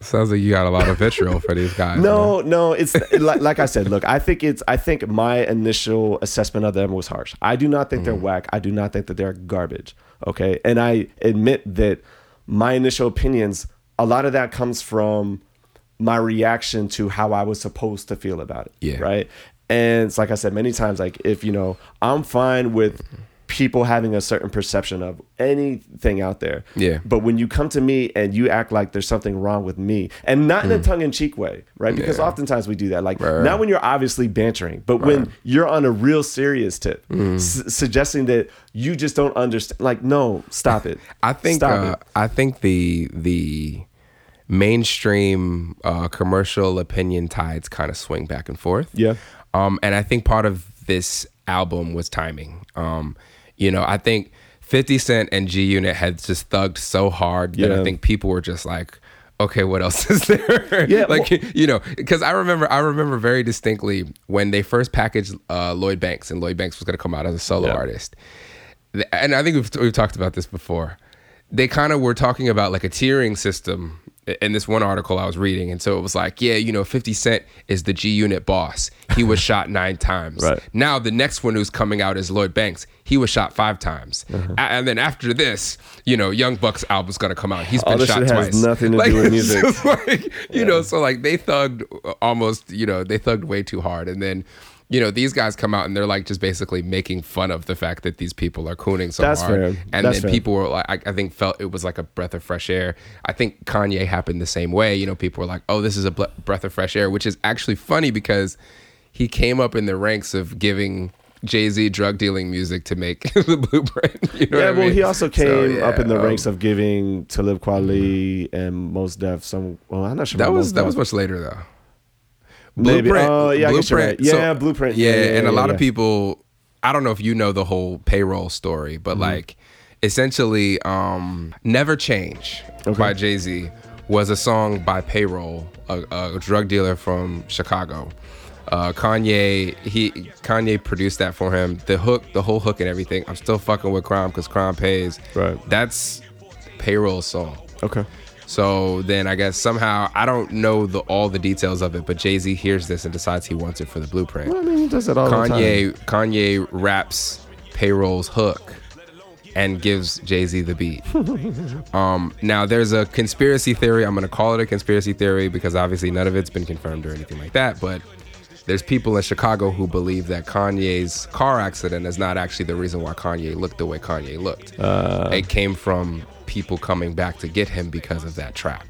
Sounds like you got a lot of vitriol for these guys. man. No, no, it's like, like I said. Look, I think it's. I think my initial assessment of them was harsh. I do not think they're mm. whack. I do not think that they're garbage. Okay, and I admit that my initial opinions. A lot of that comes from my reaction to how I was supposed to feel about it. Yeah. Right. And it's like I said many times. Like if you know, I'm fine with mm-hmm. People having a certain perception of anything out there. Yeah. But when you come to me and you act like there's something wrong with me, and not in a tongue in cheek way, right? Because. Yeah. oftentimes we do that. Like, Right, right. not when you're obviously bantering, but when you're on a real serious tip, s- suggesting that you just don't understand. Like, no, stop it. I think uh, it. I think the the mainstream uh, commercial opinion tides kind of swing back and forth. Yeah. Um, and I think part of this album was timing. Um, you know, I think 50 Cent and G Unit had just thugged so hard that Yeah. I think people were just like, okay, what else is there? Yeah, like well- you know, because I remember I remember very distinctly when they first packaged uh, Lloyd Banks and Lloyd Banks was going to come out as a solo Yeah. artist and I think we've, we've talked about this before. They kind of were talking about like a tiering system in this one article I was reading. And so it was like, yeah, you know, 50 Cent is the G Unit boss. He was shot nine times. Right. Now the next one who's coming out is Lloyd Banks. He was shot five times. Uh-huh. A- And then after this, you know, Young Buck's album's going to come out. He's been All this shot shit has twice. nothing to Like, do with music. like, you know, so like they thugged almost, you know, they thugged way too hard. And then, you know, these guys come out and they're like just basically making fun of the fact that these people are cooning so That's hard. fair. And That's then fair. people were like, I, I think felt it was like a breath of fresh air. I think Kanye happened the same way. You know, people were like, oh, this is a breath of fresh air, which is actually funny because he came up in the ranks of giving Jay Z drug dealing music to make the blueprint. You know yeah, well, mean? he also So, came up in the um, ranks of giving Talib Kweli and Mos Def some. Well, I'm not sure. That was that was much later though. Maybe. Oh, yeah, I guess you're so- Yeah, Blueprint. Yeah, Yeah, yeah, and a yeah, lot of people. I don't know if you know the whole payroll story, Mm-hmm. but like, essentially, um, "Never Change" Okay. by Jay Z was a song by Payroll, a, a drug dealer from Chicago. Uh, Kanye, he Kanye produced that for him. The hook, the whole hook, and everything. I'm still fucking with crime because crime pays. Right. That's Payroll song. Okay. So then I guess somehow I don't know the all the details of it, but Jay Z hears this and decides he wants it for the blueprint. Well, I mean, he does that all the time. Kanye Kanye raps Payroll's hook and gives Jay Z the beat. um, now, there's a conspiracy theory. I'm going to call it a conspiracy theory because obviously none of it's been confirmed or anything like that. But there's people in Chicago who believe that Kanye's car accident is not actually the reason why Kanye looked the way Kanye looked. Uh. it came from people coming back to get him because of that trap.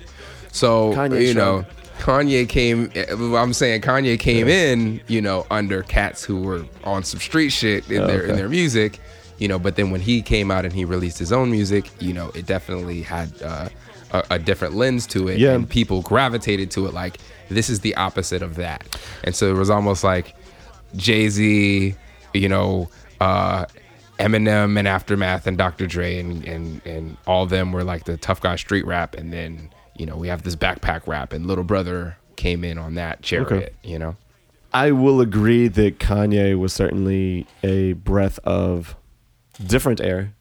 So, Kanye you know. Kanye came. I'm saying Kanye came in, you know, under cats who were on some street shit in their in their music, you know. But then when he came out and he released his own music, you know, it definitely had uh, a, a different lens to it, Yeah. and people gravitated to it. Like this is the opposite of that, and so it was almost like Jay Z, you know. Uh, Eminem and Aftermath and Dr. Dre and, and and all of them were like the tough guy street rap, and then you know we have this backpack rap, and Little Brother came in on that chariot, you know. I will agree that Kanye was certainly a breath of different air.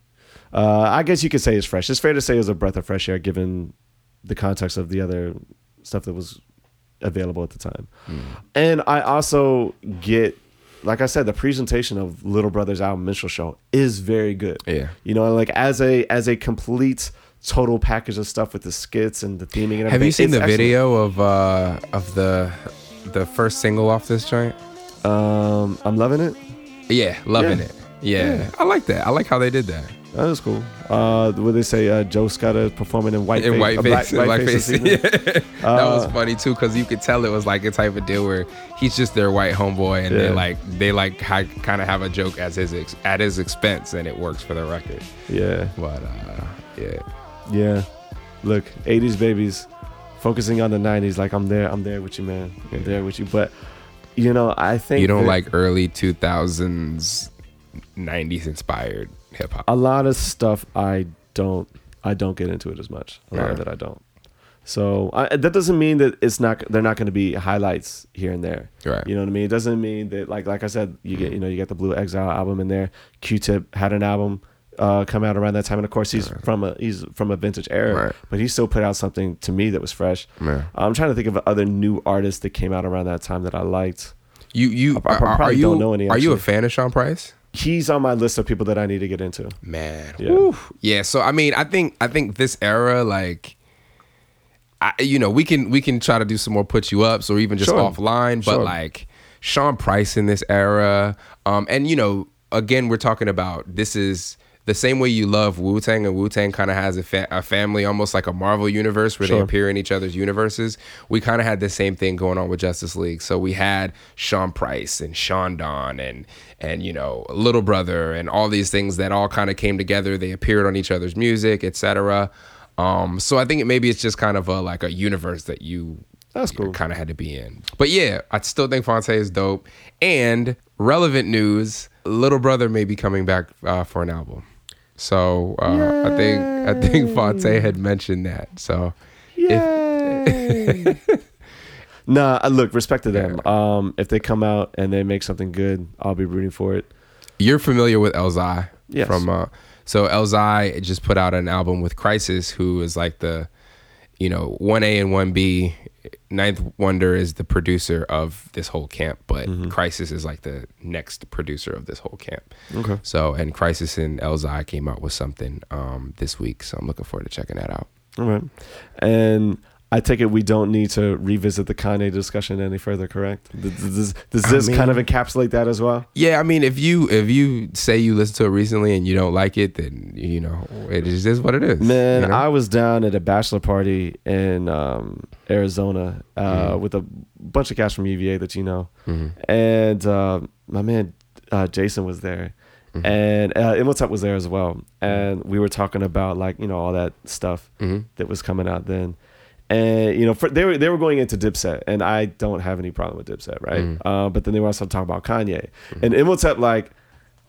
Uh, I guess you could say it's fresh. It's fair to say it was a breath of fresh air given the context of the other stuff that was available at the time. And I also get, like I said, the presentation of Little Brother's album Minstrel Show is very good. Yeah. You know, like as a as a complete total package of stuff with the skits and the theming and everything. Have you seen the excellent. video of uh of the the first single off this joint? Um, I'm loving it. Yeah, loving Yeah. it. Yeah. Yeah. I like that. I like how they did that. That was cool. Uh, what they say? Uh, Joe Scott performing in white In face, white face, black, black face face. this evening. that was Uh, funny too, because you could tell it was like a type of deal where he's just their white homeboy, and they like they like kind of have a joke as his ex- at his expense, and it works for the record. Yeah, But uh, yeah, yeah. Look, '80s babies, focusing on the '90s. Like I'm there, I'm there with you, man. I'm there with you. But you know, I think you don't that like early two thousands, nineties inspired hip hop. a lot of stuff. I don't. I don't get into it as much. A lot of it, I don't. So I, that doesn't mean that it's not. They're not going to be highlights here and there. Right. You know what I mean? It doesn't mean that like like I said, you get you know you got the Blu Exile album in there. Q-Tip had an album uh, come out around that time, and of course he's from a he's from a vintage era, Right. but he still put out something to me that was fresh. Yeah. I'm trying to think of other new artists that came out around that time that I liked. You you I- I are, are probably you don't know any, are you a fan of Sean Price? He's on my list of people that I need to get into. Man, Yeah. yeah. yeah. So I mean, I think I think this era, like, I, you know, we can we can try to do some more put you ups or even just Sure. offline, but Sure. like Sean Price in this era, um, and you know, again, we're talking about this is the same way you love Wu Tang, and Wu Tang kind of has a, fa- a family, almost like a Marvel universe where they appear in each other's universes. We kind of had the same thing going on with Justus League. So we had Sean Price and Chaundon and and you know Little Brother and all these things that all kind of came together. They appeared on each other's music, etc. Um, so I think it, maybe it's just kind of a like a universe that you That's cool. kind of had to be in. But yeah, I still think Phonte is dope. And relevant news: Little Brother may be coming back uh, for an album. So uh, I think I think Phonte had mentioned that. So Yay! nah, look, respect to them. Um, if they come out and they make something good, I'll be rooting for it. you're familiar with Elzhi Yes. from uh, so Elzhi just put out an album with Khrysis, who is like the you know one A and one B. 9th Wonder is the producer of this whole camp, but Mm-hmm. Khrysis is like the next producer of this whole camp. Okay. So and Khrysis and Elzhi came out with something um, this week, so I'm looking forward to checking that out. All right. And I take it we don't need to revisit the Kanye discussion any further, correct? Does, does, does I this mean- kind of encapsulate that as well? Yeah, I mean, if you if you say you listen to it recently and you don't like it, then you know it is just what it is. Man, you know? I was down at a bachelor party in um, Arizona uh, Mhm. with a bunch of guys from UVA that you know, Mhm. and uh, my man uh, Jason was there, Mhm. and uh, Imhotep was there as well, and we were talking about like you know all that stuff Mhm. that was coming out then. And you know, for, they were they were going into Dipset, and I don't have any problem with Dipset, right? Mhm. Uh, but then they were also talking about Kanye, and Imhotep like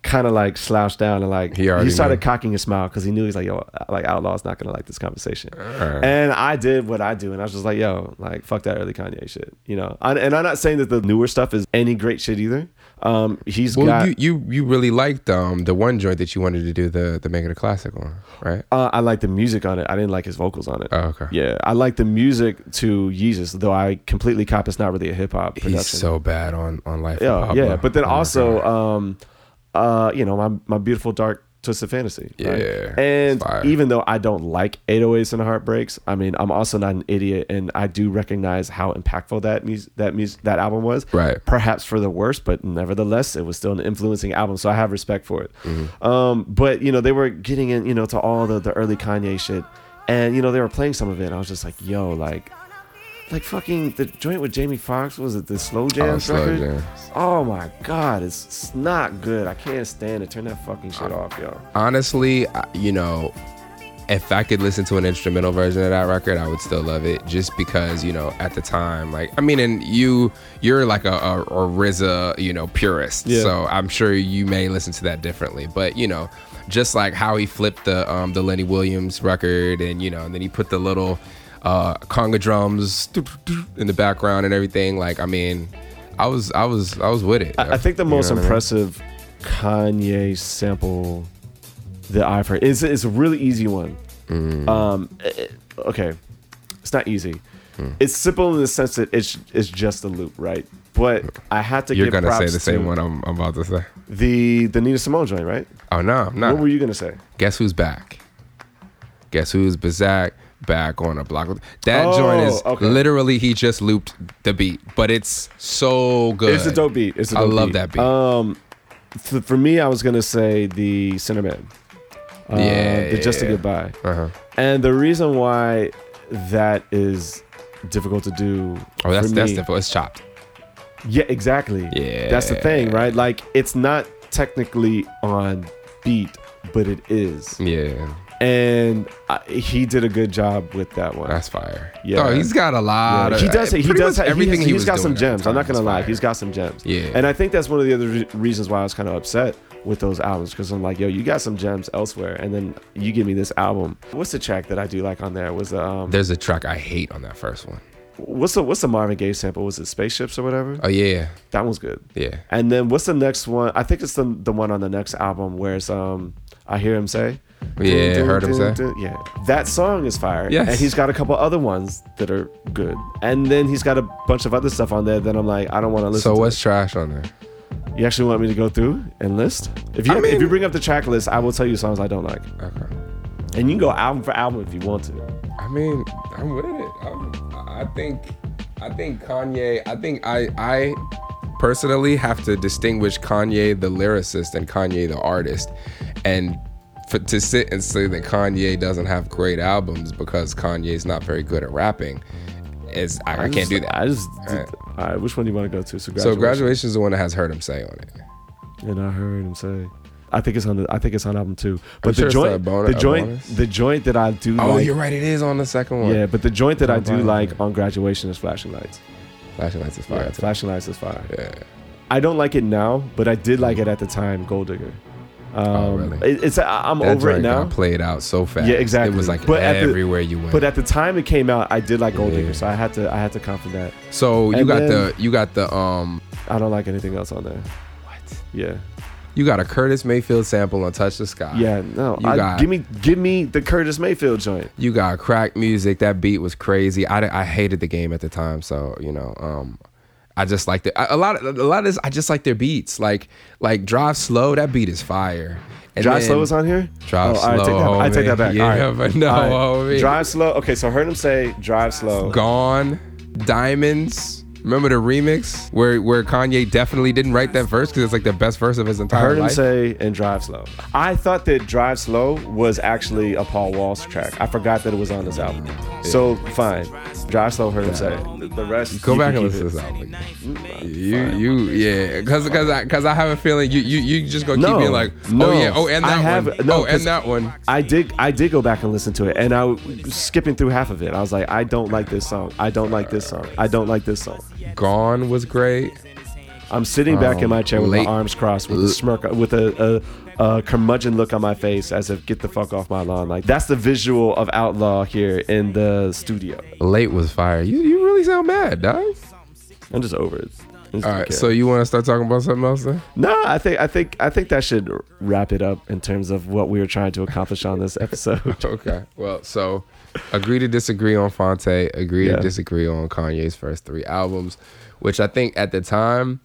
kind of like slouched down and like He he, started knew. cocking a smile because he knew he's like yo like Outlaw's not gonna like this conversation. Alright. And I did what I do, and I was just like, yo, like fuck that early Kanye shit, you know. I, and I'm not saying that the newer stuff is any great shit either. Um, he's well, got. you, you you really liked um the one joint that you wanted to do the the make it a classic on, right? uh, I like the music on it. I didn't like his vocals on it. Oh, okay. Yeah, I like the music to Yeezus, though I completely cop it's not really a hip hop production. He's so bad on on life. yeah, yeah. But then Oh also, um, uh, you know, my my beautiful dark Twisted Fantasy. Yeah, right? and even though I don't like 808s and heartbreaks, I mean, I'm also not an idiot, and I do recognize how impactful that mus- that mus- that album was. Right. Perhaps for the worst, but nevertheless, it was still an influencing album, so I have respect for it. Mm-hmm. Um, but you know, they were getting in, you know, to all the the early Kanye shit, and you know, they were playing some of it. And I was just like, yo, like. Like fucking the joint with Jamie Foxx was it the slow jams Oh, Slow record? Jams. Oh my god, it's, it's not good. I can't stand it. Turn that fucking shit off, yo. honestly, you know, if I could listen to an instrumental version of that record, I would still love it. Just because, you know, at the time, like, I mean, and you, you're like a, a, a RZA, you know, purist. Yeah. So I'm sure you may listen to that differently. But you know, just like how he flipped the um the Lenny Williams record, and you know, and then he put the little uh conga drums in the background and everything. Like, I mean, I was, I was, I was with it. I, I think the You most what I mean? impressive Kanye sample that I've heard is it's a really easy one. Mm. Um, it- okay, it's not easy. Hmm. It's simple in the sense that it's it's just a loop, right? But I had to You're give gonna say the same one I'm, I'm about to say. The the Nina Simone joint, right? Oh no, no. What were you gonna say? Guess who's back? Guess who's Bazak back on a block? That Oh, joint is okay. literally he just looped the beat, but it's so good. It's a dope beat. It's a I dope love beat. that beat. Um, f- for me, I was gonna say the Cinnamon. Uh, Yeah, the Just a. Goodbye. Uh-huh. And the reason why that is difficult to do. Oh, that's that's difficult. It's chopped. Yeah, exactly. Yeah. That's the thing, right? Like it's not technically on beat, but it is. Yeah, And I, he did a good job with that one. that's fire. Yeah. oh, he's got a lot. Yeah, of, he does. He does. much Have, everything. He's, he he's was got some gems. I'm not gonna lie. fire. He's got some gems. Yeah. And I think that's one of the other re- reasons why I was kind of upset with those albums because I'm like, yo, you got some gems elsewhere, and then you give me this album. What's the track that I do like on there? Was um, There's a track I hate on that first one. what's the what's the Marvin Gaye sample? Was it Spaceships or whatever? Oh yeah, That one's good. yeah. And then what's the next one? I think it's the the one on the next album where it's um I hear him say. Yeah, Dun, heard him say. Yeah, that song is fire. Yes. and he's got a couple other ones that are good. And then he's got a bunch of other stuff on there that I'm like, I don't want to listen. So to what's trash on there? You actually want me to go through and list? If you I if you bring up the track list, I will tell you songs I don't like, Okay. and you can go album for album if you want to. I mean, I'm with it. I'm, I think, I think Kanye. I think I, I personally have to distinguish Kanye the lyricist and Kanye the artist, and for, to sit and say that Kanye doesn't have great albums because Kanye's not very good at rapping, is I, I, can't just- do that. I just. Right. All right, which one do you want to go to? So so graduation. graduation is the one that has heard him say on it. And I heard him say. I think it's on the. I think it's on album two. But sure the it's joint, a bon- the joint, bonus. the joint that I do. Oh, like, you're right. It is on the second one. Yeah, but the joint that I do Bonus. like on graduation is flashing lights. Flashing lights is fire. Yeah, flashing lights is fire. Yeah. I don't like it now, but I did like mm-hmm. it at the time. Gold Digger. Um, Oh, really? it- it's I'm That over it now. played out so fast. Yeah, exactly. It was like But at the- everywhere you went. But at the time it came out, I did like Gold Yeah. Digger, so I had to I had to confident that. so you and got then- the you got the um I don't like anything else on there. what? Yeah, You got a Curtis Mayfield sample on Touch the Sky. yeah. No, You I, got- give me give me the Curtis Mayfield joint. You got crack music. That beat was crazy. I, I hated the game at the time, so you know, um, I just like it. A lot of a lot of this, I just like their beats. Like like Drive Slow. That beat is fire. And Drive then- Slow is on here. Drive Oh, all right, Slow, take that, I take that back. Yeah, All right. but no, right. homie. Drive Slow. Okay, so I heard him say Drive Slow. Gone, Diamonds. Remember the remix where where Kanye definitely didn't write that verse because it's like the best verse of his entire. I heard him life. say and drive slow. I thought that drive slow was actually a Paul Wall track. I forgot that it was on this album. So fine, drive slow. Heard him say The- the rest. Go you back and listen to it. this album. Mm, mm, you you yeah, because because I because I have a feeling you you you just gonna No, keep being like oh no. yeah oh and I that have- one no, oh 'cause- and that one I did. I did go back and listen to it, and I was skipping through half of it. I was like, I don't like this song. I don't like this song. I don't like this song. Gone was great. I'm sitting back in my chair with late- my arms crossed, with a smirk, with a, a, a curmudgeon look on my face, as if get the fuck off my lawn. Like that's the visual of Outlaw here in the studio. Late was fire. You you really sound mad, dog. I'm just over it. Just All care. so you want to start talking about something else then? No, I think I think I think that should wrap it up in terms of what we were trying to accomplish on this episode. Okay. Well, so agree to disagree on Phonte. Agree Yeah. to disagree on Kanye's first three albums, which I think at the time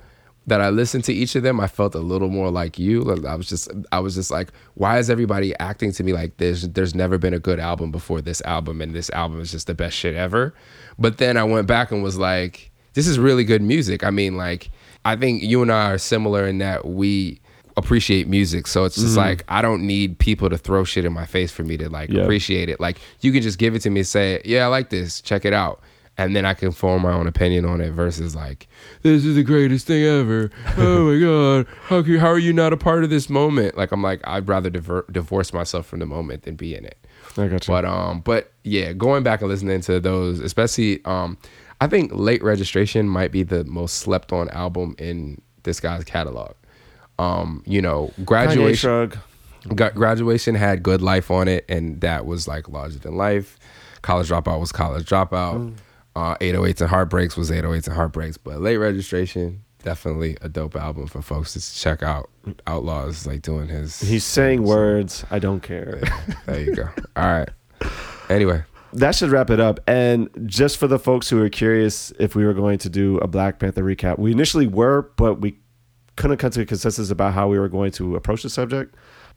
that I listened to each of them, I felt a little more like you. I was just I was just like, why is everybody acting to me like there's there's never been a good album before this album and this album is just the best shit ever. But then I went back and was like, this is really good music. I mean, like I think you and I are similar in that we appreciate music. So it's just mm-hmm. like I don't need people to throw shit in my face for me to like yep. appreciate it. Like you can just give it to me, say, "Yeah, I like this. Check it out." And then I can form my own opinion on it versus like, this is the greatest thing ever. Oh my God. How, can, how are you not a part of this moment? Like, I'm like, I'd rather diver- divorce myself from the moment than be in it. I got you. But, um, but yeah, going back and listening to those, especially, um, I think Late Registration might be the most slept on album in this guy's catalog. Um, you know, graduation. graduation had good life on it, and that was like larger than life. College dropout was college dropout. Mm. Uh, 808s and heartbreaks was 808s and heartbreaks, but late registration definitely a dope album for folks to check out. Outlaws like doing his. He's saying words. I don't care. there you go. All right. Anyway, that should wrap it up. And just for the folks who are curious if we were going to do a Black Panther recap, we initially were, but we couldn't come to a consensus about how we were going to approach the subject.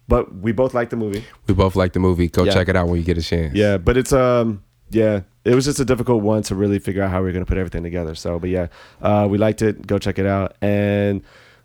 But we both liked the movie. We both liked the movie. Go yeah. check it out when you get a chance. Yeah, but it's um yeah, it was just a difficult one to really figure out how we are going to put everything together. So, but yeah, uh, we liked it. Go check it out and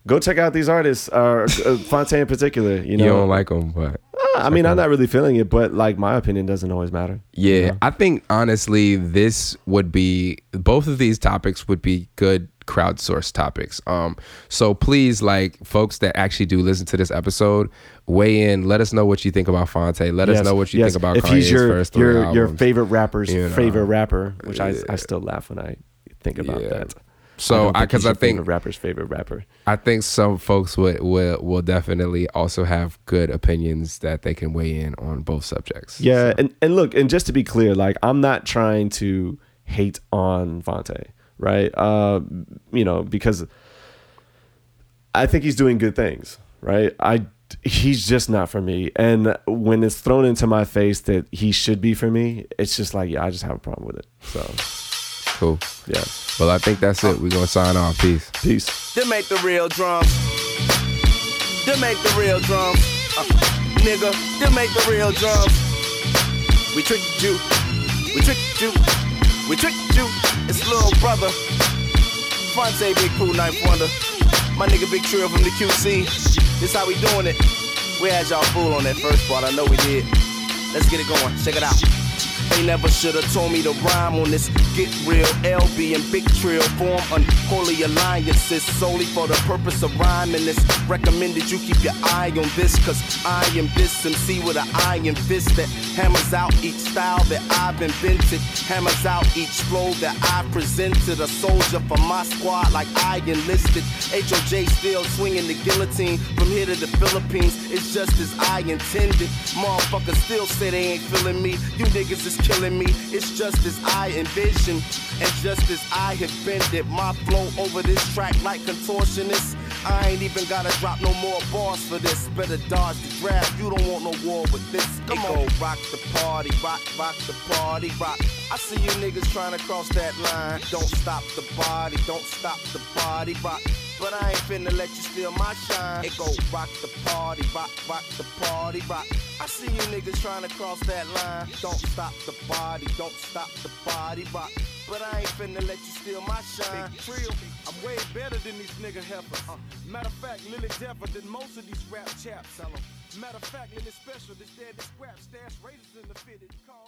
go check out these artists. Uh, Phonte in particular. You know, you don't like them, but uh, I mean, I'm not really feeling it, but like my opinion doesn't always matter. Yeah, you know? I think honestly, this would be both of these topics would be good crowdsourced topics. Um, so please, like folks that actually do listen to this episode, weigh in. Let us know what you think about Phonte. Let yes, us know what you yes. think about if Kanye's he's your first your albums. your favorite rapper's you know? favorite rapper, which I I still laugh when I think about yeah. that. So because I, I, think rapper's favorite rapper. I think some folks would will will definitely also have good opinions that they can weigh in on both subjects. Yeah, so. and and look, and just to be clear, like I'm not trying to hate on Phonte right? Uh, you know, because I think he's doing good things, right? I he's just not for me. And when it's thrown into my face that he should be for me, it's just like, yeah, I just have a problem with it. So cool. Yeah. Well, I think that's it. We're gonna sign off. Peace. Peace. They make the real drums. They make the real drums. Uh, nigga, they make the real drums. We tricked you. We tricked you. We tricked you, it's little brother. Phonte Big Pooh, 9th Wonder. My nigga Big Trill from the QC. This how we doing it. We had y'all fool on that first part, I know we did. Let's get it going, check it out. They never should've told me to rhyme on this. Get real, LB and Big Trill form unholy alliances solely for the purpose of rhyming. This recommended you keep your eye on this, cause I am this MC with an iron fist that hammers out each style that I've invented. Hammers out each flow that I presented. A soldier for my squad like I enlisted. HOJ still swinging the guillotine from here to the Philippines. It's just as I intended. Motherfuckers still say they ain't feeling me. You niggas is killing me. It's just as I envisioned. And just as I have bended my flow over this track like contortionist. I ain't even gotta drop no more bars for this. Better dodge the draft. You don't want no war with this. Come it on. Go rock the party, rock, rock the party, rock. I see you niggas trying to cross that line. Don't stop the body, don't stop the body, rock. But I ain't finna let you steal my shine. It go rock the party, rock, rock the party, rock. I see you niggas trying to cross that line. Don't stop the body, don't stop the body, rock. But I ain't finna let you steal my shine. Trill, I'm way better than these nigga heifers. Uh, matter of fact, Lily deafer than most of these rap chaps. Matter of fact, Lily special, this dead, this scrap, stash razors in the fitted. Handy.